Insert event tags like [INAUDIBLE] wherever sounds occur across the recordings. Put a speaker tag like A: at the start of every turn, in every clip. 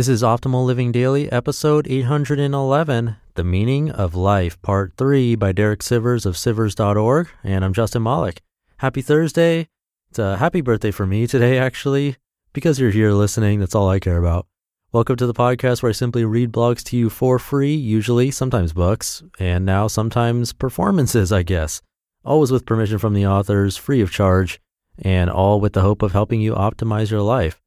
A: This is Optimal Living Daily, episode 811 The Meaning of Life, part 3 by Derek Sivers of Sivers.org. And I'm Justin Malik. Happy Thursday. It's a happy birthday for me today, actually. Because you're here listening, that's all I care about. Welcome to the podcast where I simply read blogs to you for free, usually, sometimes books, and now sometimes performances, I guess. Always with permission from the authors, free of charge, and all with the hope of helping you optimize your life.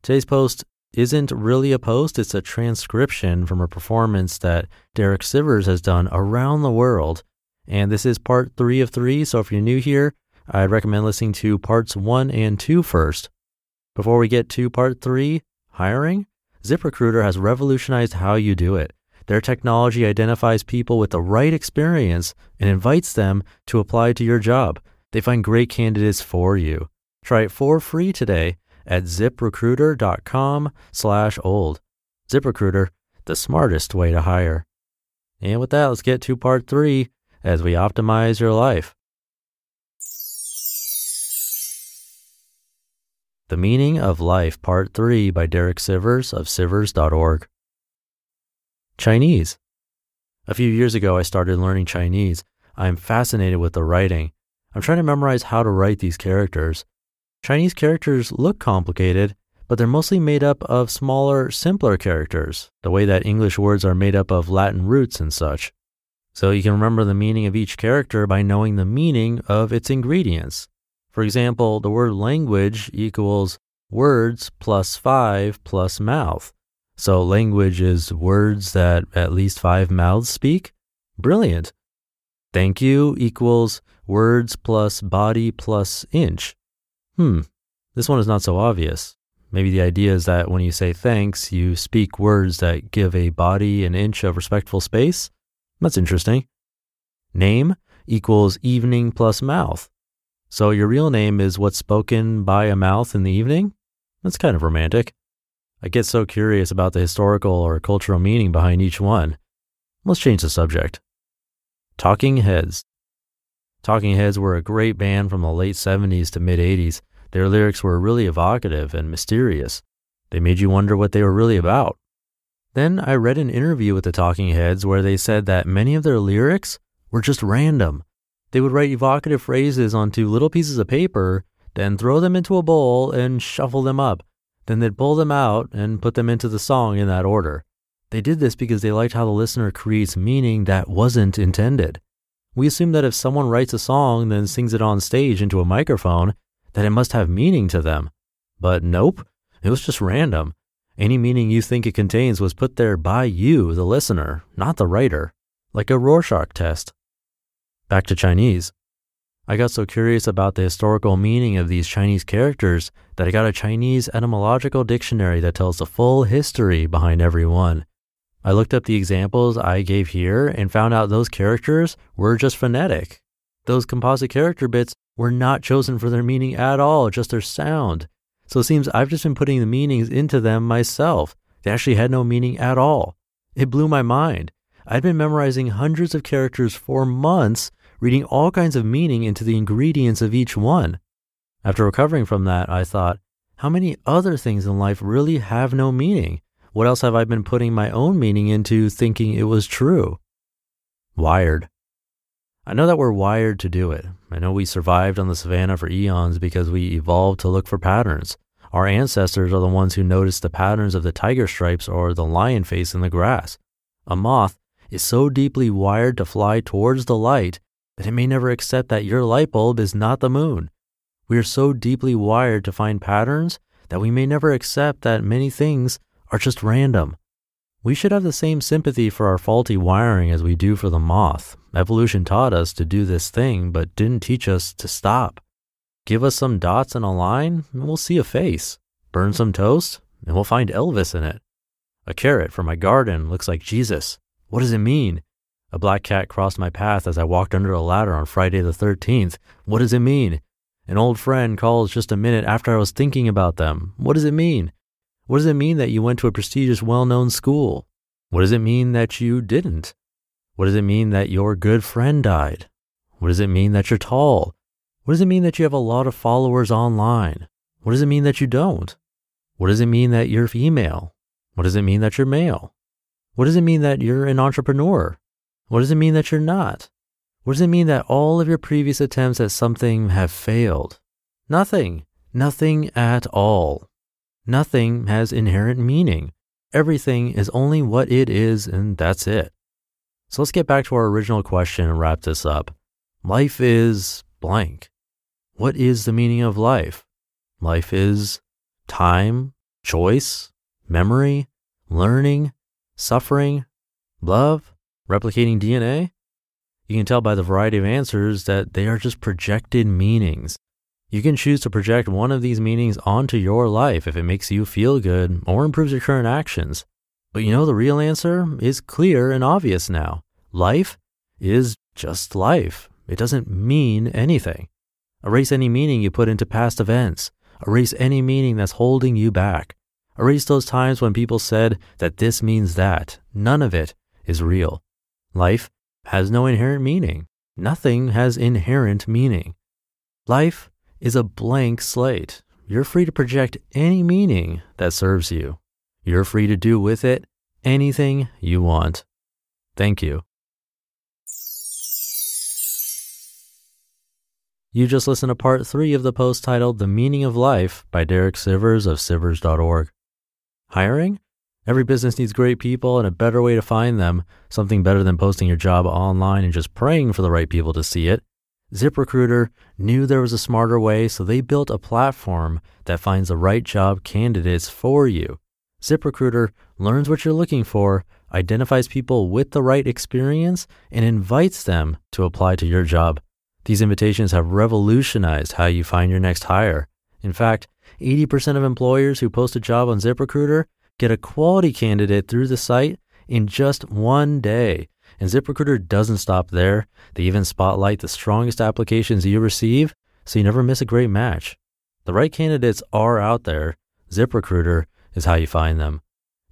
A: Today's post isn't really a post, it's a transcription from a performance that Derek Sivers has done around the world. And this is part three of three. So if you're new here, I'd recommend listening to parts one and two first. Before we get to part three, hiring, ZipRecruiter has revolutionized how you do it. Their technology identifies people with the right experience and invites them to apply to your job. They find great candidates for you. Try it for free today at ziprecruiter.com slash old. ZipRecruiter, the smartest way to hire. And with that, let's get to part three as we optimize your life. The Meaning of Life, Part 3 by Derek Sivers of Sivers.org. Chinese. A few years ago, I started learning Chinese. I'm fascinated with the writing. I'm trying to memorize how to write these characters. Chinese characters look complicated, but they're mostly made up of smaller, simpler characters, the way that English words are made up of Latin roots and such. So you can remember the meaning of each character by knowing the meaning of its ingredients. For example, the word language equals words plus five plus mouth. So language is words that at least five mouths speak. Brilliant. Thank you equals words plus body plus inch. Hmm, this one is not so obvious. Maybe the idea is that when you say thanks, you speak words that give a body an inch of respectful space. That's interesting. Name equals evening plus mouth. So your real name is what's spoken by a mouth in the evening? That's kind of romantic. I get so curious about the historical or cultural meaning behind each one. Let's change the subject. Talking Heads. Talking Heads were a great band from the late 70s to mid 80s. Their lyrics were really evocative and mysterious. They made you wonder what they were really about. Then I read an interview with the Talking Heads where they said that many of their lyrics were just random. They would write evocative phrases onto little pieces of paper, then throw them into a bowl and shuffle them up. Then they'd pull them out and put them into the song in that order. They did this because they liked how the listener creates meaning that wasn't intended. We assume that if someone writes a song, then sings it on stage into a microphone, that it must have meaning to them. But nope, it was just random. Any meaning you think it contains was put there by you, the listener, not the writer, like a Rorschach test. Back to Chinese. I got so curious about the historical meaning of these Chinese characters that I got a Chinese etymological dictionary that tells the full history behind every one. I looked up the examples I gave here and found out those characters were just phonetic. Those composite character bits were not chosen for their meaning at all, just their sound. So it seems I've just been putting the meanings into them myself. They actually had no meaning at all. It blew my mind. I'd been memorizing hundreds of characters for months, reading all kinds of meaning into the ingredients of each one. After recovering from that, I thought, how many other things in life really have no meaning? What else have I been putting my own meaning into thinking it was true? Wired. I know that we're wired to do it. I know we survived on the savannah for eons because we evolved to look for patterns. Our ancestors are the ones who noticed the patterns of the tiger stripes or the lion face in the grass. A moth is so deeply wired to fly towards the light that it may never accept that your light bulb is not the moon. We are so deeply wired to find patterns that we may never accept that many things are just random. We should have the same sympathy for our faulty wiring as we do for the moth. Evolution taught us to do this thing, but didn't teach us to stop. Give us some dots and a line, and we'll see a face. Burn some toast, and we'll find Elvis in it. A carrot from my garden looks like Jesus. What does it mean? A black cat crossed my path as I walked under a ladder on Friday the 13th. What does it mean? An old friend calls just a minute after I was thinking about them. What does it mean? What does it mean that you went to a prestigious, well known school? What does it mean that you didn't? What does it mean that your good friend died? What does it mean that you're tall? What does it mean that you have a lot of followers online? What does it mean that you don't? What does it mean that you're female? What does it mean that you're male? What does it mean that you're an entrepreneur? What does it mean that you're not? What does it mean that all of your previous attempts at something have failed? Nothing. Nothing at all. Nothing has inherent meaning. Everything is only what it is, and that's it. So let's get back to our original question and wrap this up. Life is blank. What is the meaning of life? Life is time, choice, memory, learning, suffering, love, replicating DNA. You can tell by the variety of answers that they are just projected meanings. You can choose to project one of these meanings onto your life if it makes you feel good or improves your current actions. But you know, the real answer is clear and obvious now. Life is just life. It doesn't mean anything. Erase any meaning you put into past events. Erase any meaning that's holding you back. Erase those times when people said that this means that. None of it is real. Life has no inherent meaning. Nothing has inherent meaning. Life is a blank slate. You're free to project any meaning that serves you. You're free to do with it anything you want. Thank you. You just listened to part three of the post titled The Meaning of Life by Derek Sivers of Sivers.org. Hiring? Every business needs great people and a better way to find them, something better than posting your job online and just praying for the right people to see it. ZipRecruiter knew there was a smarter way, so they built a platform that finds the right job candidates for you. ZipRecruiter learns what you're looking for, identifies people with the right experience, and invites them to apply to your job. These invitations have revolutionized how you find your next hire. In fact, 80% of employers who post a job on ZipRecruiter get a quality candidate through the site in just one day. And ZipRecruiter doesn't stop there. They even spotlight the strongest applications you receive so you never miss a great match. The right candidates are out there. ZipRecruiter is how you find them.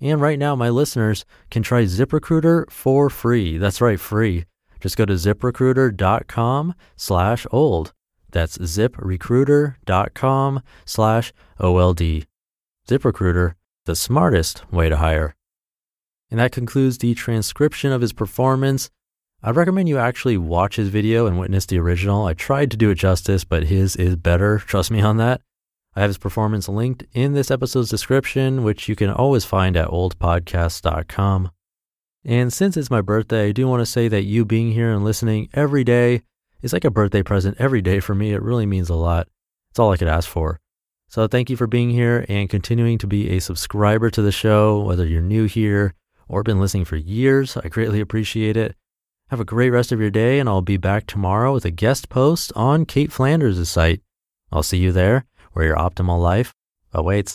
A: And right now, my listeners can try ZipRecruiter for free. That's right, free. Just go to ziprecruiter.com slash old. That's ziprecruiter.com slash OLD. ZipRecruiter, the smartest way to hire. And that concludes the transcription of his performance. I'd recommend you actually watch his video and witness the original. I tried to do it justice, but his is better. [LAUGHS] Trust me on that. I have his performance linked in this episode's description, which you can always find at oldpodcast.com. And since it's my birthday, I do want to say that you being here and listening every day is like a birthday present every day for me. It really means a lot. It's all I could ask for. So thank you for being here and continuing to be a subscriber to the show, whether you're new here or been listening for years. I greatly appreciate it. Have a great rest of your day, and I'll be back tomorrow with a guest post on Cait Flanders' site. I'll see you there where your optimal life awaits.